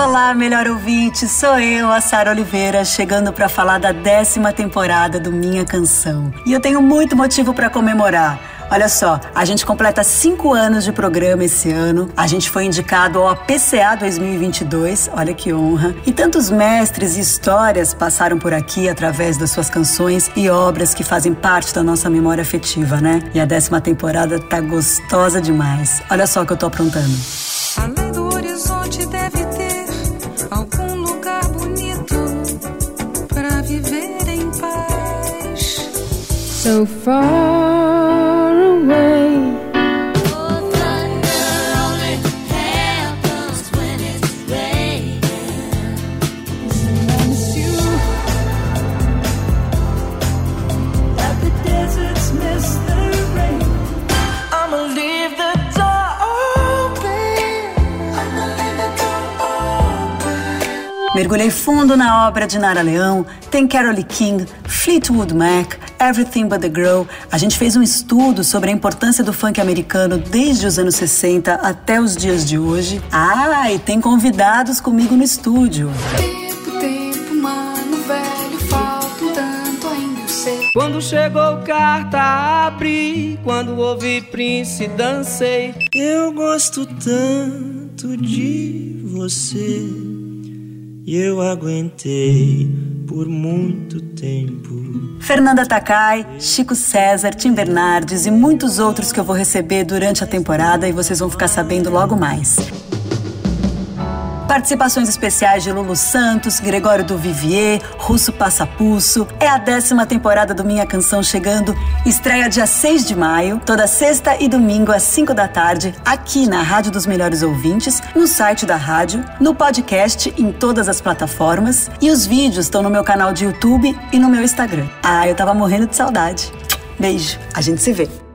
Olá, melhor ouvinte, sou eu, a Sara Oliveira, chegando para falar da décima temporada do Minha Canção. E eu tenho muito motivo para comemorar. Olha só, a gente completa cinco anos de programa esse ano. A gente foi indicado ao APCA 2022, olha que honra. E tantos mestres e histórias passaram por aqui através das suas canções e obras que fazem parte da nossa memória afetiva, né? E a décima temporada tá gostosa demais. Olha só o que eu tô aprontando. Algum lugar bonito para viver em paz. So far Mergulhei fundo na obra de Nara Leão, tem Carole King, Fleetwood Mac, Everything But The Girl. A gente fez um estudo sobre a importância do funk americano desde os anos 60 até os dias de hoje. Ah, e tem convidados comigo no estúdio. Tempo, tempo, mano, velho, falta um tanto ainda eu sei. Quando chegou carta abri, quando ouvi Prince dancei. Eu gosto tanto de você e eu aguentei por muito tempo. Fernanda Takai, Chico César, Tim Bernardes e muitos outros que eu vou receber durante a temporada e vocês vão ficar sabendo logo mais. Participações especiais de Lulu Santos, Gregório do Vivier, Russo Passapusso. É a décima temporada do Minha Canção chegando. Estreia dia 6 de maio, toda sexta e domingo às 5 da tarde, aqui na Rádio dos Melhores Ouvintes, no site da rádio, no podcast, em todas as plataformas. E os vídeos estão no meu canal de YouTube e no meu Instagram. Ah, eu tava morrendo de saudade. Beijo, a gente se vê.